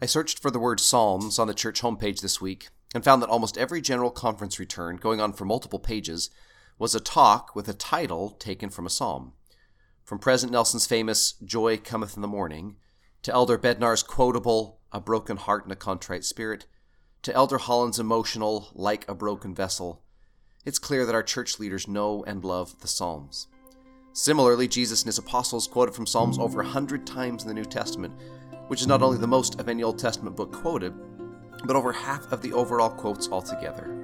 I searched for the word Psalms on the church homepage this week and found that almost every general conference return, going on for multiple pages, was a talk with a title taken from a psalm. From President Nelson's famous Joy Cometh in the Morning, to Elder Bednar's quotable A Broken Heart and a Contrite Spirit, to Elder Holland's emotional Like a Broken Vessel, it's clear that our church leaders know and love the Psalms. Similarly, Jesus and his apostles quoted from Psalms over a hundred times in the New Testament, which is not only the most of any Old Testament book quoted, but over half of the overall quotes altogether.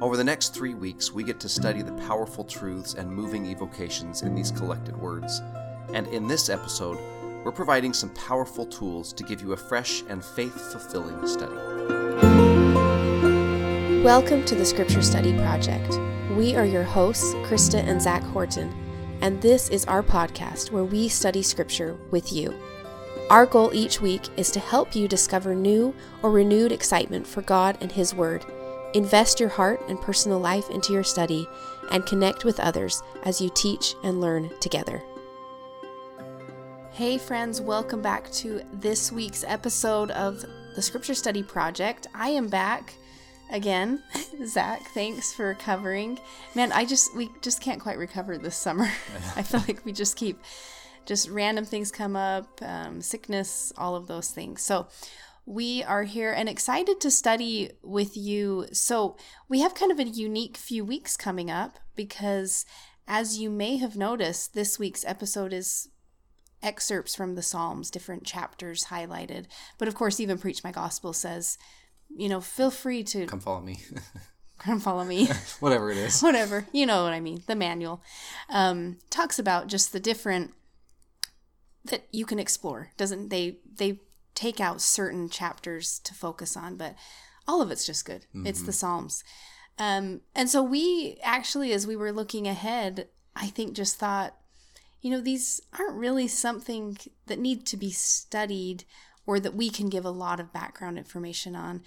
Over the next three weeks, we get to study the powerful truths and moving evocations in these collected words. And in this episode, we're providing some powerful tools to give you a fresh and faith fulfilling study. Welcome to the Scripture Study Project. We are your hosts, Krista and Zach Horton, and this is our podcast where we study Scripture with you. Our goal each week is to help you discover new or renewed excitement for God and His Word, invest your heart and personal life into your study, and connect with others as you teach and learn together. Hey, friends, welcome back to this week's episode of the Scripture Study Project. I am back again. Zach, thanks for covering. Man, I just, we just can't quite recover this summer. I feel like we just keep just random things come up, um, sickness, all of those things. So, we are here and excited to study with you. So, we have kind of a unique few weeks coming up because, as you may have noticed, this week's episode is excerpts from the Psalms, different chapters highlighted. But of course, even Preach My Gospel says, you know, feel free to come follow me. come follow me. Whatever it is. Whatever. You know what I mean. The manual um, talks about just the different that you can explore. Doesn't they they take out certain chapters to focus on, but all of it's just good. Mm-hmm. It's the Psalms. Um, and so we actually, as we were looking ahead, I think just thought, you know, these aren't really something that need to be studied or that we can give a lot of background information on.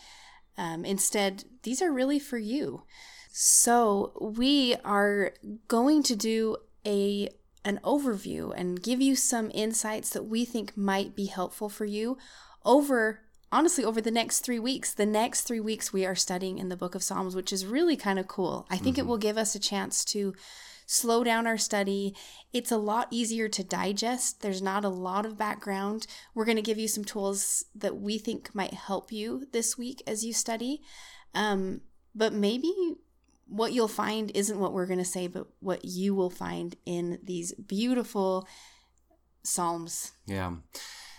Um, instead, these are really for you. So we are going to do a an overview and give you some insights that we think might be helpful for you over honestly over the next three weeks. The next three weeks we are studying in the book of psalms which is really kind of cool. I think mm-hmm. it will give us a chance to slow down our study. It's a lot easier to digest. There's not a lot of background. We're going to give you some tools that we think might help you this week as you study. Um, but maybe what you'll find isn't what we're going to say, but what you will find in these beautiful Psalms. Yeah.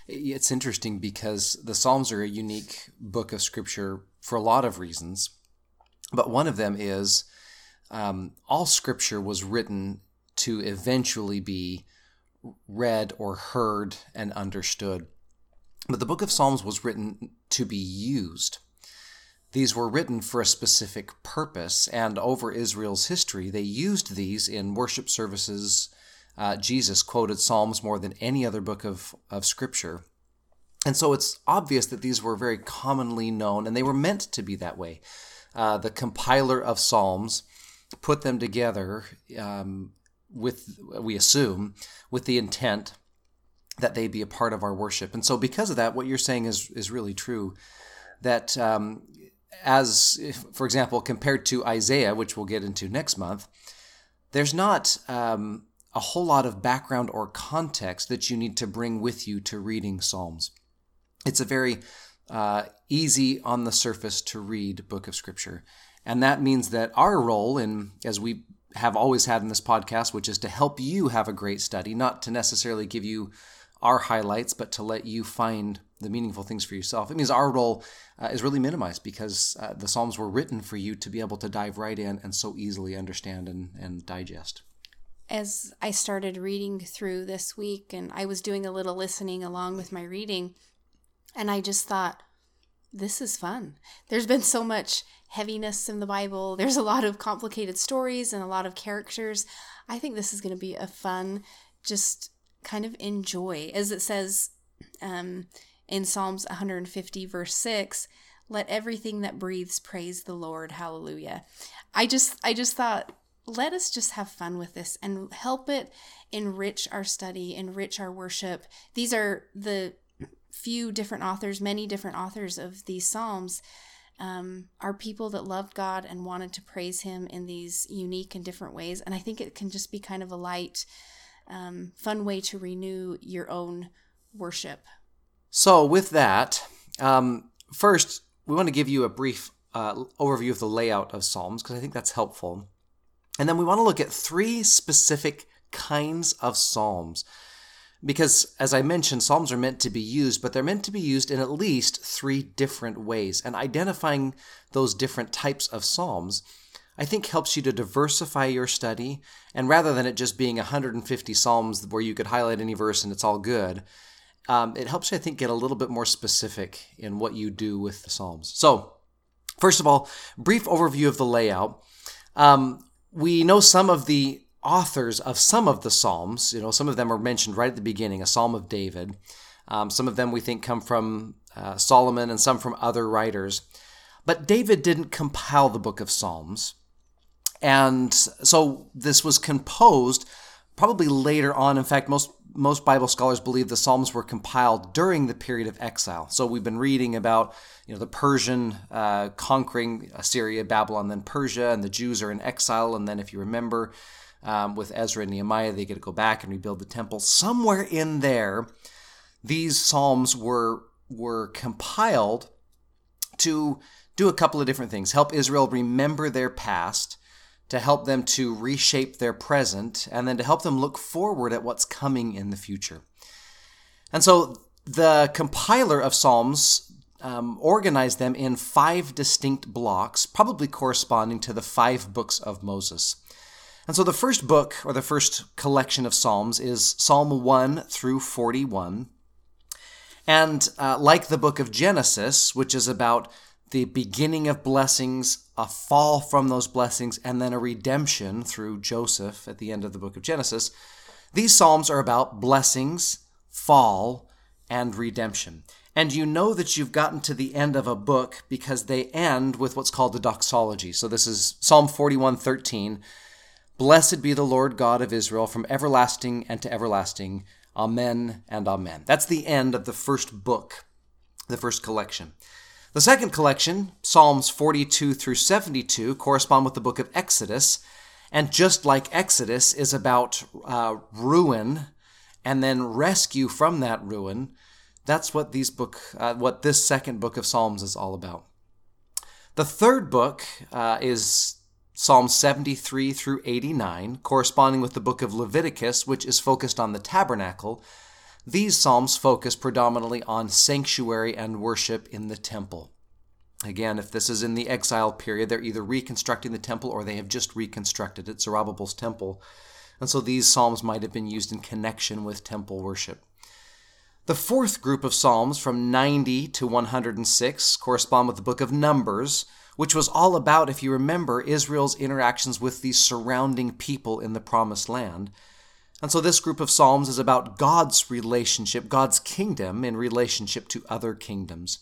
It's interesting because the Psalms are a unique book of scripture for a lot of reasons. But one of them is um, all scripture was written to eventually be read or heard and understood. But the book of Psalms was written to be used. These were written for a specific purpose, and over Israel's history, they used these in worship services. Uh, Jesus quoted Psalms more than any other book of, of Scripture. And so it's obvious that these were very commonly known, and they were meant to be that way. Uh, the compiler of Psalms put them together um, with, we assume, with the intent that they be a part of our worship. And so, because of that, what you're saying is is really true. That um, as, for example, compared to Isaiah, which we'll get into next month, there's not um, a whole lot of background or context that you need to bring with you to reading Psalms. It's a very uh, easy on the surface to read book of Scripture. And that means that our role in, as we have always had in this podcast, which is to help you have a great study, not to necessarily give you our highlights, but to let you find the meaningful things for yourself. It means our role uh, is really minimized because uh, the Psalms were written for you to be able to dive right in and so easily understand and, and digest. As I started reading through this week and I was doing a little listening along with my reading, and I just thought, this is fun. There's been so much heaviness in the Bible. There's a lot of complicated stories and a lot of characters. I think this is going to be a fun, just kind of enjoy. As it says, um, in Psalms 150, verse 6, let everything that breathes praise the Lord. Hallelujah. I just I just thought let us just have fun with this and help it enrich our study, enrich our worship. These are the few different authors, many different authors of these Psalms, um, are people that loved God and wanted to praise Him in these unique and different ways. And I think it can just be kind of a light, um, fun way to renew your own worship. So, with that, um, first, we want to give you a brief uh, overview of the layout of Psalms because I think that's helpful. And then we want to look at three specific kinds of Psalms. Because, as I mentioned, Psalms are meant to be used, but they're meant to be used in at least three different ways. And identifying those different types of Psalms, I think, helps you to diversify your study. And rather than it just being 150 Psalms where you could highlight any verse and it's all good, um, it helps you, I think, get a little bit more specific in what you do with the Psalms. So, first of all, brief overview of the layout. Um, we know some of the authors of some of the Psalms. You know, some of them are mentioned right at the beginning, a Psalm of David. Um, some of them we think come from uh, Solomon and some from other writers. But David didn't compile the book of Psalms. And so this was composed probably later on. In fact, most most Bible scholars believe the Psalms were compiled during the period of exile. So we've been reading about you know the Persian uh, conquering Assyria, Babylon, then Persia, and the Jews are in exile. And then, if you remember, um, with Ezra and Nehemiah, they get to go back and rebuild the temple. Somewhere in there, these Psalms were were compiled to do a couple of different things: help Israel remember their past to help them to reshape their present, and then to help them look forward at what's coming in the future. And so the compiler of Psalms um, organized them in five distinct blocks, probably corresponding to the five books of Moses. And so the first book, or the first collection of Psalms, is Psalm 1 through 41. And uh, like the book of Genesis, which is about the beginning of blessings, a fall from those blessings, and then a redemption through Joseph at the end of the book of Genesis. These Psalms are about blessings, fall, and redemption. And you know that you've gotten to the end of a book because they end with what's called the doxology. So this is Psalm 41:13. Blessed be the Lord God of Israel from everlasting and to everlasting. Amen and amen. That's the end of the first book, the first collection. The second collection, Psalms 42 through 72, correspond with the book of Exodus. And just like Exodus is about uh, ruin and then rescue from that ruin, that's what these book, uh, what this second book of Psalms is all about. The third book uh, is Psalm 73 through 89, corresponding with the book of Leviticus, which is focused on the tabernacle these psalms focus predominantly on sanctuary and worship in the temple. Again, if this is in the exile period, they're either reconstructing the temple or they have just reconstructed it, Zerubbabel's temple. And so these psalms might have been used in connection with temple worship. The fourth group of psalms, from 90 to 106, correspond with the book of Numbers, which was all about, if you remember, Israel's interactions with the surrounding people in the promised land. And so this group of Psalms is about God's relationship, God's kingdom in relationship to other kingdoms.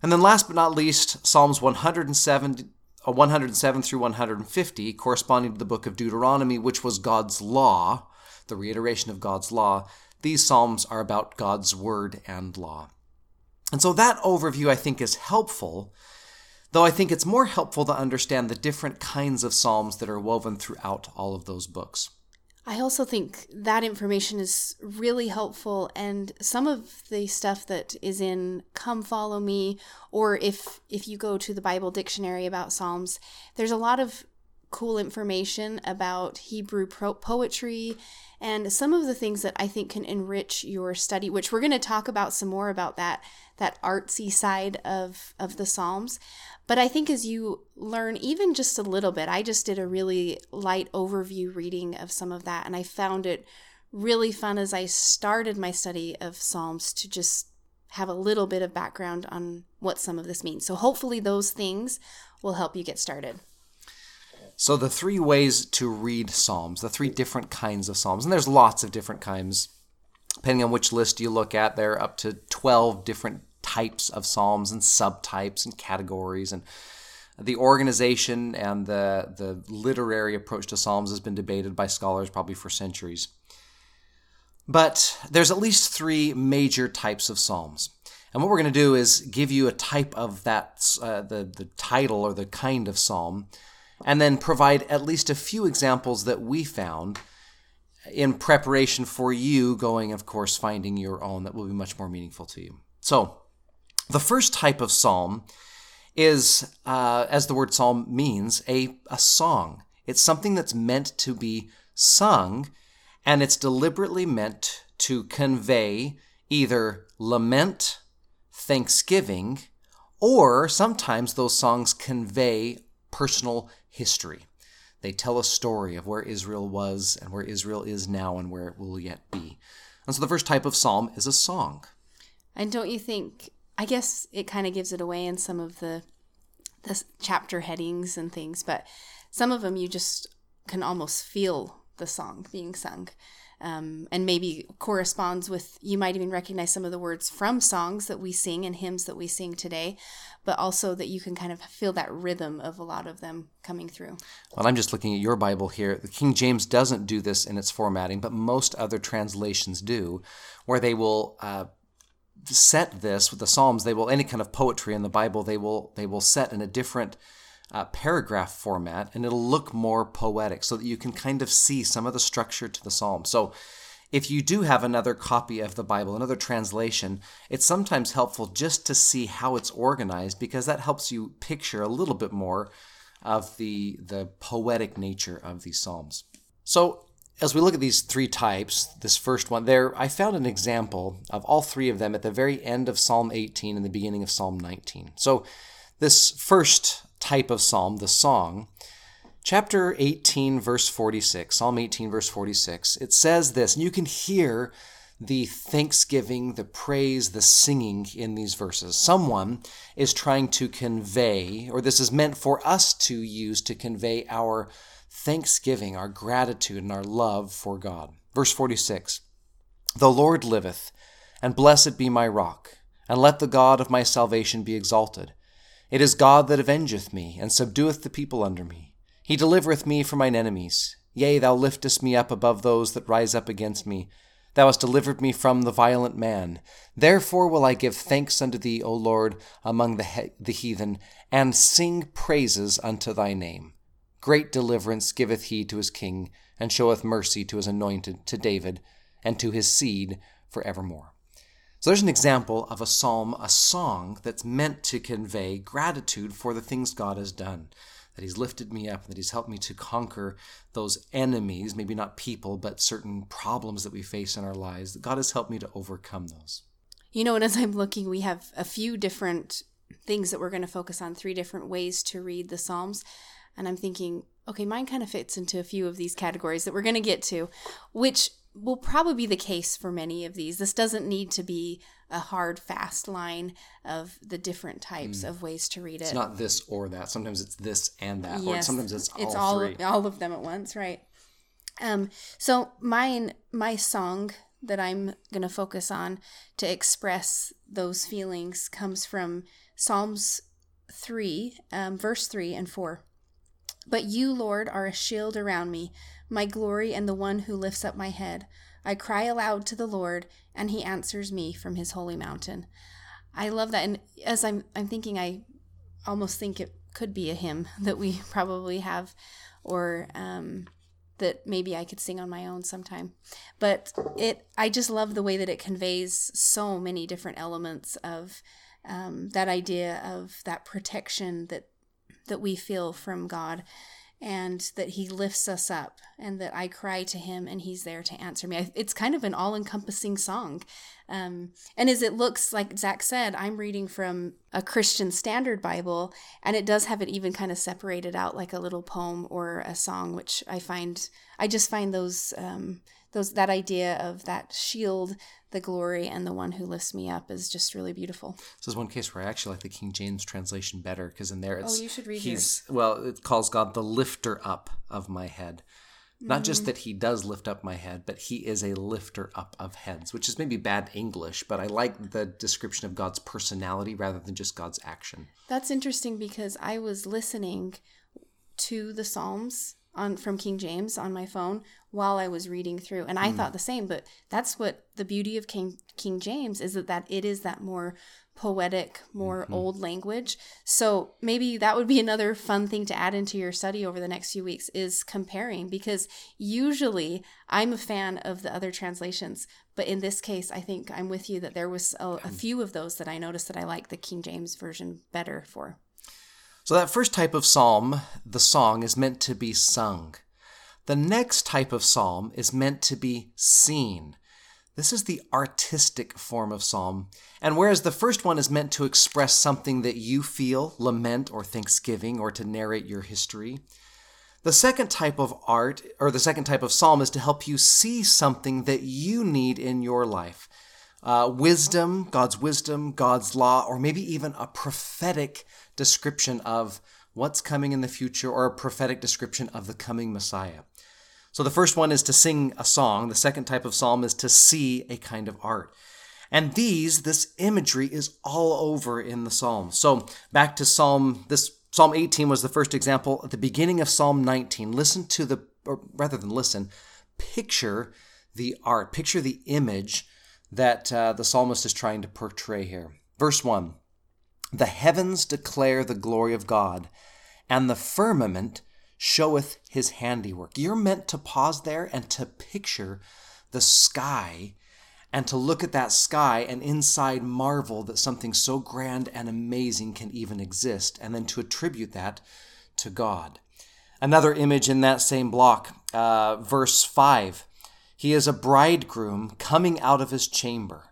And then last but not least, Psalms 107, uh, 107 through 150, corresponding to the book of Deuteronomy, which was God's law, the reiteration of God's law. These Psalms are about God's word and law. And so that overview, I think, is helpful, though I think it's more helpful to understand the different kinds of Psalms that are woven throughout all of those books. I also think that information is really helpful and some of the stuff that is in Come Follow Me or if if you go to the Bible dictionary about Psalms, there's a lot of cool information about Hebrew pro- poetry and some of the things that I think can enrich your study, which we're going to talk about some more about that that artsy side of of the Psalms. But I think as you learn even just a little bit, I just did a really light overview reading of some of that, and I found it really fun as I started my study of Psalms to just have a little bit of background on what some of this means. So hopefully those things will help you get started. So the three ways to read Psalms, the three different kinds of Psalms, and there's lots of different kinds. Depending on which list you look at, there are up to 12 different types of psalms and subtypes and categories and the organization and the, the literary approach to psalms has been debated by scholars probably for centuries But there's at least three major types of psalms. And what we're going to do is give you a type of that, uh, the, the title or the kind of psalm, and then provide at least a few examples that we found in preparation for you going, of course, finding your own that will be much more meaningful to you. So, the first type of psalm is, uh, as the word psalm means, a, a song. It's something that's meant to be sung, and it's deliberately meant to convey either lament, thanksgiving, or sometimes those songs convey personal history. They tell a story of where Israel was and where Israel is now and where it will yet be. And so the first type of psalm is a song. And don't you think? I guess it kind of gives it away in some of the the chapter headings and things, but some of them you just can almost feel the song being sung um, and maybe corresponds with you might even recognize some of the words from songs that we sing and hymns that we sing today but also that you can kind of feel that rhythm of a lot of them coming through. Well i'm just looking at your bible here. The king james doesn't do this in its formatting but most other translations do where they will uh, set this with the psalms. They will any kind of poetry in the bible they will they will set in a different uh, paragraph format and it'll look more poetic so that you can kind of see some of the structure to the psalm. So if you do have another copy of the Bible, another translation, it's sometimes helpful just to see how it's organized because that helps you picture a little bit more of the, the poetic nature of these psalms. So as we look at these three types, this first one there, I found an example of all three of them at the very end of Psalm 18 and the beginning of Psalm 19. So this first type of psalm, the song. Chapter 18, verse 46, Psalm 18, verse 46, it says this, and you can hear the thanksgiving, the praise, the singing in these verses. Someone is trying to convey, or this is meant for us to use to convey our thanksgiving, our gratitude, and our love for God. Verse 46 The Lord liveth, and blessed be my rock, and let the God of my salvation be exalted. It is God that avengeth me, and subdueth the people under me. He delivereth me from mine enemies. Yea, thou liftest me up above those that rise up against me. Thou hast delivered me from the violent man. Therefore will I give thanks unto thee, O Lord, among the, he- the heathen, and sing praises unto thy name. Great deliverance giveth he to his king, and showeth mercy to his anointed, to David, and to his seed for evermore. So there's an example of a psalm, a song that's meant to convey gratitude for the things God has done. That He's lifted me up, and that He's helped me to conquer those enemies, maybe not people, but certain problems that we face in our lives. God has helped me to overcome those. You know, and as I'm looking, we have a few different things that we're going to focus on, three different ways to read the Psalms. And I'm thinking, okay, mine kind of fits into a few of these categories that we're going to get to, which will probably be the case for many of these. This doesn't need to be a hard, fast line of the different types mm. of ways to read it. It's not this or that. Sometimes it's this and that, yes, or sometimes it's all it's all three. all of them at once, right? Um, so mine, my song that I'm going to focus on to express those feelings comes from Psalms three, um, verse three and four. But you, Lord, are a shield around me my glory and the one who lifts up my head. I cry aloud to the Lord, and he answers me from his holy mountain. I love that. And as I'm, I'm thinking, I almost think it could be a hymn that we probably have, or um, that maybe I could sing on my own sometime. But it, I just love the way that it conveys so many different elements of um, that idea of that protection that that we feel from God and that he lifts us up and that I cry to him and he's there to answer me. It's kind of an all encompassing song. Um, and as it looks, like Zach said, I'm reading from a Christian Standard Bible, and it does have it even kind of separated out like a little poem or a song, which I find, I just find those, um, those, that idea of that shield the glory and the one who lifts me up is just really beautiful. This is one case where I actually like the King James translation better because in there it's oh, you should read he's yours. well it calls God the lifter up of my head. Not mm. just that he does lift up my head, but he is a lifter up of heads, which is maybe bad English, but I like the description of God's personality rather than just God's action. That's interesting because I was listening to the Psalms on from King James on my phone while I was reading through, and I mm. thought the same. But that's what the beauty of King King James is that that it is that more poetic, more mm-hmm. old language. So maybe that would be another fun thing to add into your study over the next few weeks is comparing because usually I'm a fan of the other translations, but in this case I think I'm with you that there was a, a few of those that I noticed that I like the King James version better for. So that first type of psalm, the song is meant to be sung. The next type of psalm is meant to be seen. This is the artistic form of psalm. And whereas the first one is meant to express something that you feel, lament or thanksgiving, or to narrate your history, the second type of art, or the second type of psalm, is to help you see something that you need in your life. Uh, wisdom, God's wisdom, God's law, or maybe even a prophetic description of what's coming in the future or a prophetic description of the coming Messiah. So the first one is to sing a song. The second type of psalm is to see a kind of art. And these, this imagery is all over in the Psalms. So back to Psalm, this Psalm 18 was the first example. At the beginning of Psalm 19, listen to the, or rather than listen, picture the art, picture the image that uh, the psalmist is trying to portray here. Verse 1 The heavens declare the glory of God, and the firmament showeth his handiwork. You're meant to pause there and to picture the sky and to look at that sky and inside marvel that something so grand and amazing can even exist, and then to attribute that to God. Another image in that same block, uh, verse 5 He is a bridegroom coming out of his chamber.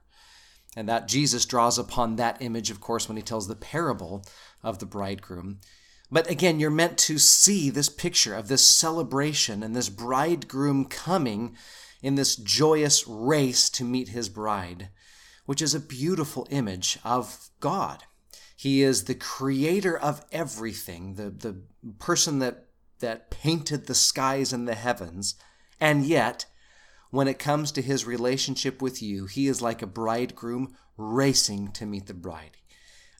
And that Jesus draws upon that image, of course, when he tells the parable of the bridegroom. But again, you're meant to see this picture of this celebration and this bridegroom coming in this joyous race to meet his bride, which is a beautiful image of God. He is the creator of everything, the, the person that, that painted the skies and the heavens. And yet, when it comes to his relationship with you, he is like a bridegroom racing to meet the bride.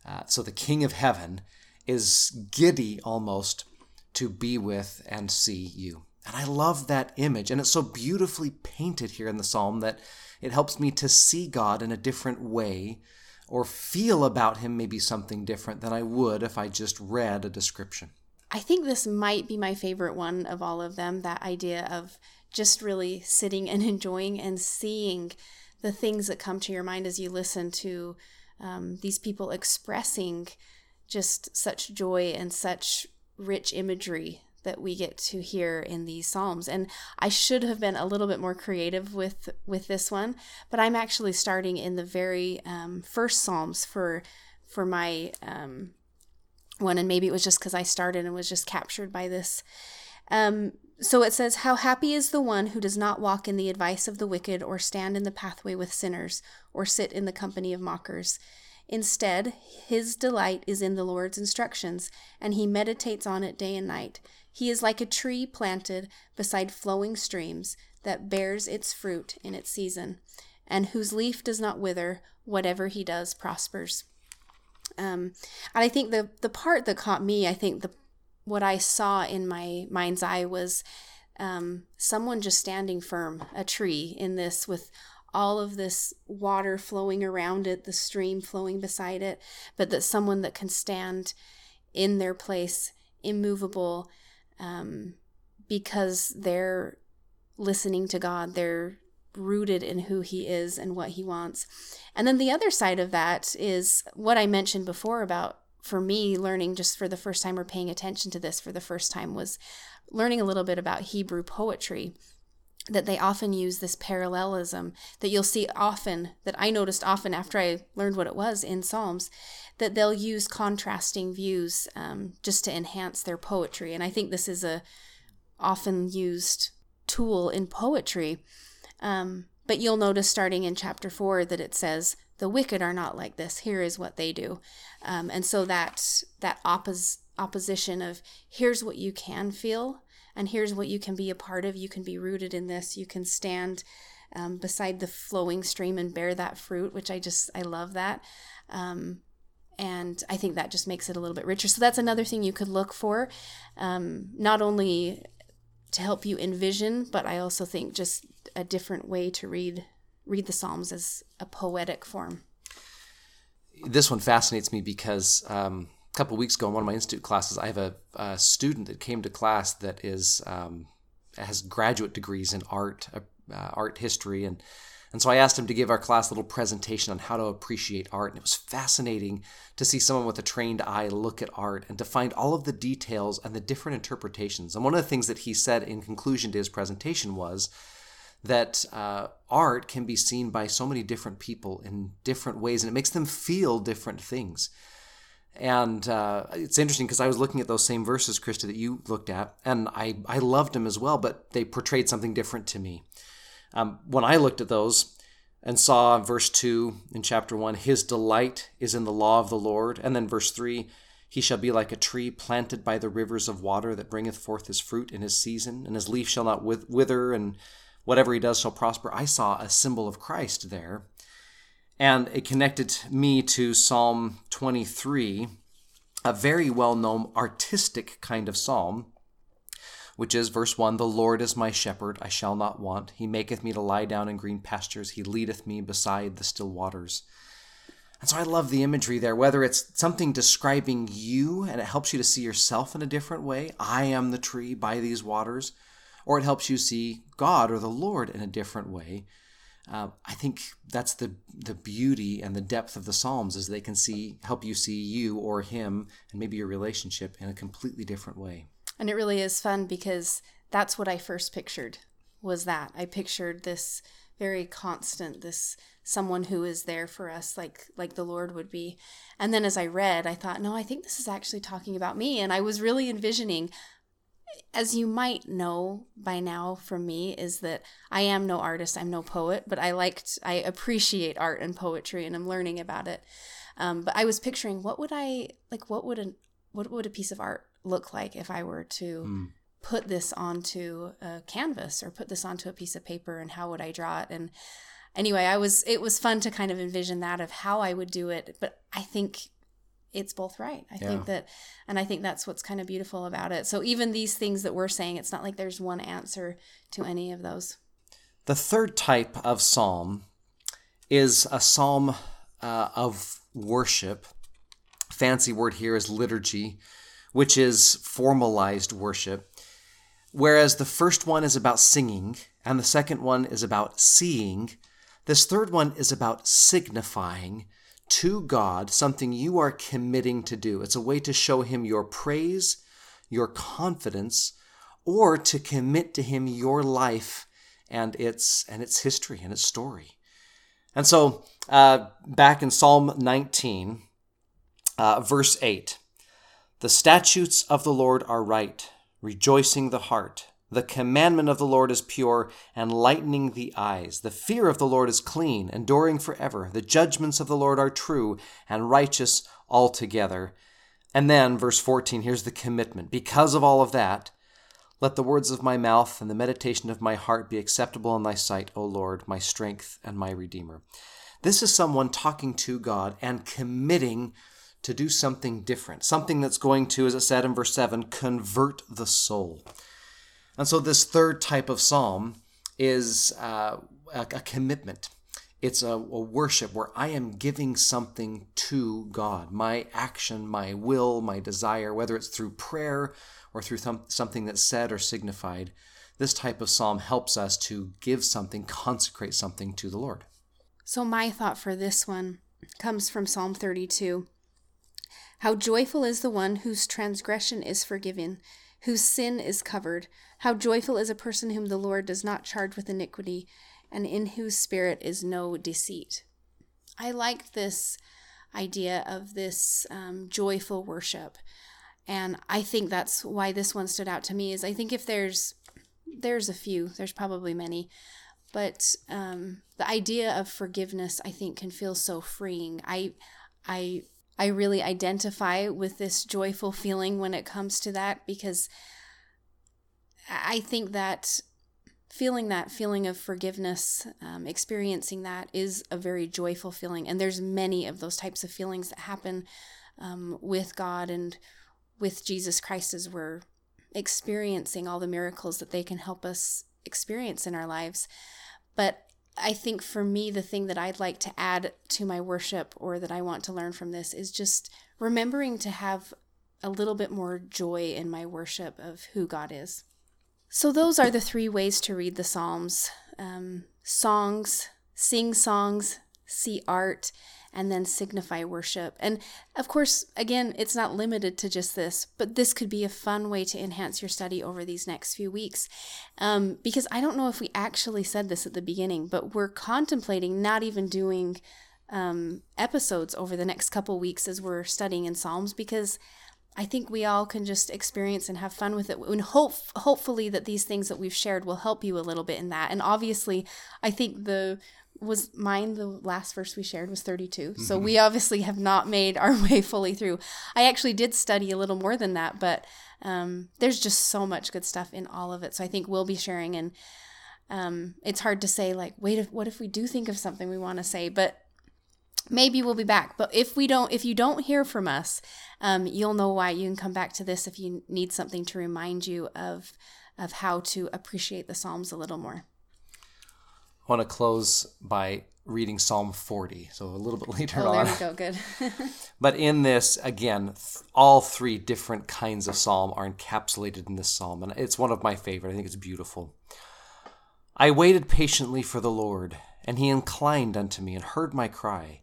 Uh, so the King of Heaven is giddy almost to be with and see you. And I love that image. And it's so beautifully painted here in the psalm that it helps me to see God in a different way or feel about him maybe something different than I would if I just read a description. I think this might be my favorite one of all of them that idea of just really sitting and enjoying and seeing the things that come to your mind as you listen to um, these people expressing just such joy and such rich imagery that we get to hear in these psalms. And i should have been a little bit more creative with with this one but i'm actually starting in the very um, first psalms for for my um, one. And maybe it was just because i started and was just captured by this. Um, so it says how happy is the one who does not walk in the advice of the wicked or stand in the pathway with sinners or sit in the company of mockers Instead, his delight is in the Lord's instructions, and he meditates on it day and night. He is like a tree planted beside flowing streams that bears its fruit in its season, and whose leaf does not wither, whatever he does prospers. Um, and I think the the part that caught me, I think the what I saw in my mind's eye was um, someone just standing firm, a tree in this with all of this water flowing around it, the stream flowing beside it, but that someone that can stand in their place, immovable, um, because they're listening to God, they're rooted in who He is and what He wants. And then the other side of that is what I mentioned before about for me learning just for the first time or paying attention to this for the first time was learning a little bit about Hebrew poetry that they often use this parallelism that you'll see often that I noticed often after I learned what it was in Psalms that they'll use contrasting views um, just to enhance their poetry. And I think this is a often used tool in poetry. Um, but you'll notice starting in chapter 4 that it says the wicked are not like this here is what they do um, and so that that oppos- opposition of here's what you can feel and here's what you can be a part of. You can be rooted in this. You can stand um, beside the flowing stream and bear that fruit, which I just, I love that. Um, and I think that just makes it a little bit richer. So that's another thing you could look for. Um, not only to help you envision, but I also think just a different way to read read the Psalms as a poetic form. This one fascinates me because um, a couple weeks ago in one of my institute classes, I have a, a student that came to class that is um, has graduate degrees in art, uh, art history, and and so I asked him to give our class a little presentation on how to appreciate art. And it was fascinating to see someone with a trained eye look at art and to find all of the details and the different interpretations. And one of the things that he said in conclusion to his presentation was that uh, art can be seen by so many different people in different ways, and it makes them feel different things. And uh, it's interesting because I was looking at those same verses, Krista, that you looked at, and I, I loved them as well, but they portrayed something different to me. Um, when I looked at those and saw verse 2 in chapter 1, his delight is in the law of the Lord. And then verse 3, he shall be like a tree planted by the rivers of water that bringeth forth his fruit in his season, and his leaf shall not wither, and whatever he does shall prosper. I saw a symbol of Christ there. And it connected me to Psalm 23, a very well known artistic kind of psalm which is verse 1 The Lord is my shepherd, I shall not want. He maketh me to lie down in green pastures, He leadeth me beside the still waters. And so I love the imagery there, whether it's something describing you and it helps you to see yourself in a different way. I am the tree by these waters. Or it helps you see God or the Lord in a different way. Uh, I think that's the the beauty and the depth of the Psalms is they can see help you see you or Him and maybe your relationship in a completely different way. And it really is fun because that's what I first pictured was that. I pictured this very constant, this someone who is there for us like like the Lord would be. And then as I read, I thought, no, I think this is actually talking about me. And I was really envisioning as you might know by now from me is that I am no artist, I'm no poet, but I liked I appreciate art and poetry and I'm learning about it. Um, but I was picturing what would I like what would a what would a piece of art look like if I were to mm. put this onto a canvas or put this onto a piece of paper and how would I draw it? And anyway, I was it was fun to kind of envision that of how I would do it, but I think it's both right. I yeah. think that and I think that's what's kind of beautiful about it. So even these things that we're saying, it's not like there's one answer to any of those. The third type of psalm is a psalm uh, of worship. Fancy word here is liturgy which is formalized worship. Whereas the first one is about singing, and the second one is about seeing, this third one is about signifying to God something you are committing to do. It's a way to show Him your praise, your confidence, or to commit to Him your life and its and its history and its story. And so, uh, back in Psalm 19, uh, verse 8, the statutes of the Lord are right, rejoicing the heart. The commandment of the Lord is pure, enlightening the eyes. The fear of the Lord is clean, enduring forever. The judgments of the Lord are true and righteous altogether. And then, verse 14, here's the commitment. Because of all of that, let the words of my mouth and the meditation of my heart be acceptable in thy sight, O Lord, my strength and my redeemer. This is someone talking to God and committing to do something different, something that's going to, as it said in verse 7, convert the soul. And so, this third type of psalm is uh, a, a, commitment. It's a, a worship where I am giving something to God my action, my will, my desire, whether it's through prayer or through th- something that's said or signified. This type of psalm helps us to give something, consecrate something to the Lord. So, my thought for this one comes from Psalm 32. How joyful is the one whose transgression is forgiven, whose sin is covered. How joyful is a person whom the Lord does not charge with iniquity, and in whose spirit is no deceit. I like this idea of this um, joyful worship. And I think that's why this one stood out to me is I think if there's there's a few, there's probably many, but um, the idea of forgiveness I think can feel so freeing. I I I really identify with this joyful feeling when it comes to that because I think that feeling that feeling of forgiveness, um, experiencing that is a very joyful feeling. And there's many of those types of feelings that happen um, with God and with Jesus Christ as we're experiencing all the miracles that they can help us experience in our lives. But I think for me, the thing that I'd like to add to my worship or that I want to learn from this is just remembering to have a little bit more joy in my worship of who God is. So, those are the three ways to read the Psalms um, songs, sing songs, see art, and then signify worship. And of course, again, it's not limited to just this, but this could be a fun way to enhance your study over these next few weeks. Um, because I don't know if we actually said this at the beginning, but we're contemplating not even doing um, episodes over the next couple weeks as we're studying in Psalms because. I think we all can just experience and have fun with it. And hope, hopefully, that these things that we've shared will help you a little bit in that. And obviously, I think the was mine the last verse we shared was 32 mm-hmm. so we obviously have not made our way fully through i actually did study a little more than that but um, there's just so much good stuff in all of it so i think we'll be sharing and um, it's hard to say like wait if, what if we do think of something we want to say but maybe we'll be back but if we don't if you don't hear from us um, you'll know why you can come back to this if you need something to remind you of of how to appreciate the psalms a little more I want to close by reading Psalm 40, so a little bit later oh, on. There we go, good. but in this, again, th- all three different kinds of psalm are encapsulated in this psalm, and it's one of my favorite. I think it's beautiful. I waited patiently for the Lord, and he inclined unto me and heard my cry.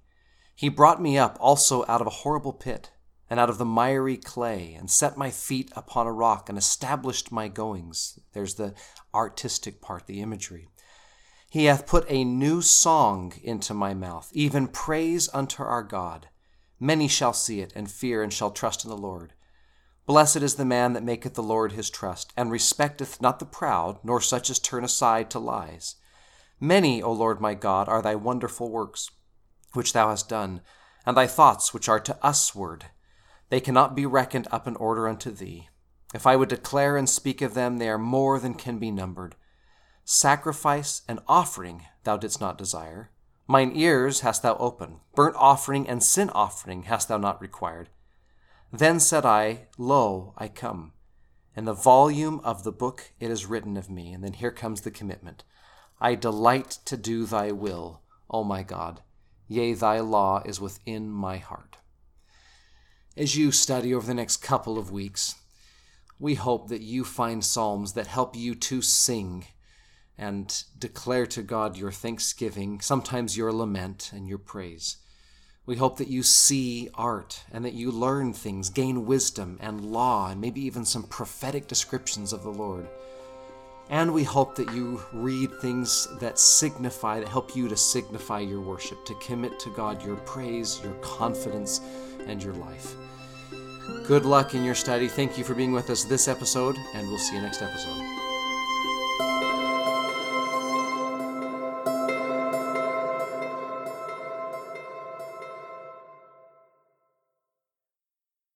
He brought me up also out of a horrible pit, and out of the miry clay, and set my feet upon a rock, and established my goings. There's the artistic part, the imagery. He hath put a new song into my mouth, even praise unto our God. Many shall see it and fear and shall trust in the Lord. Blessed is the man that maketh the Lord his trust, and respecteth not the proud, nor such as turn aside to lies. Many, O Lord my God, are thy wonderful works, which thou hast done, and thy thoughts which are to usward. They cannot be reckoned up in order unto thee. If I would declare and speak of them, they are more than can be numbered. Sacrifice and offering thou didst not desire. Mine ears hast thou opened. Burnt offering and sin offering hast thou not required. Then said I, Lo, I come. In the volume of the book it is written of me. And then here comes the commitment. I delight to do thy will, O my God. Yea, thy law is within my heart. As you study over the next couple of weeks, we hope that you find psalms that help you to sing and declare to God your thanksgiving, sometimes your lament and your praise. We hope that you see art and that you learn things, gain wisdom and law, and maybe even some prophetic descriptions of the Lord. And we hope that you read things that signify, that help you to signify your worship, to commit to God your praise, your confidence, and your life. Good luck in your study. Thank you for being with us this episode, and we'll see you next episode.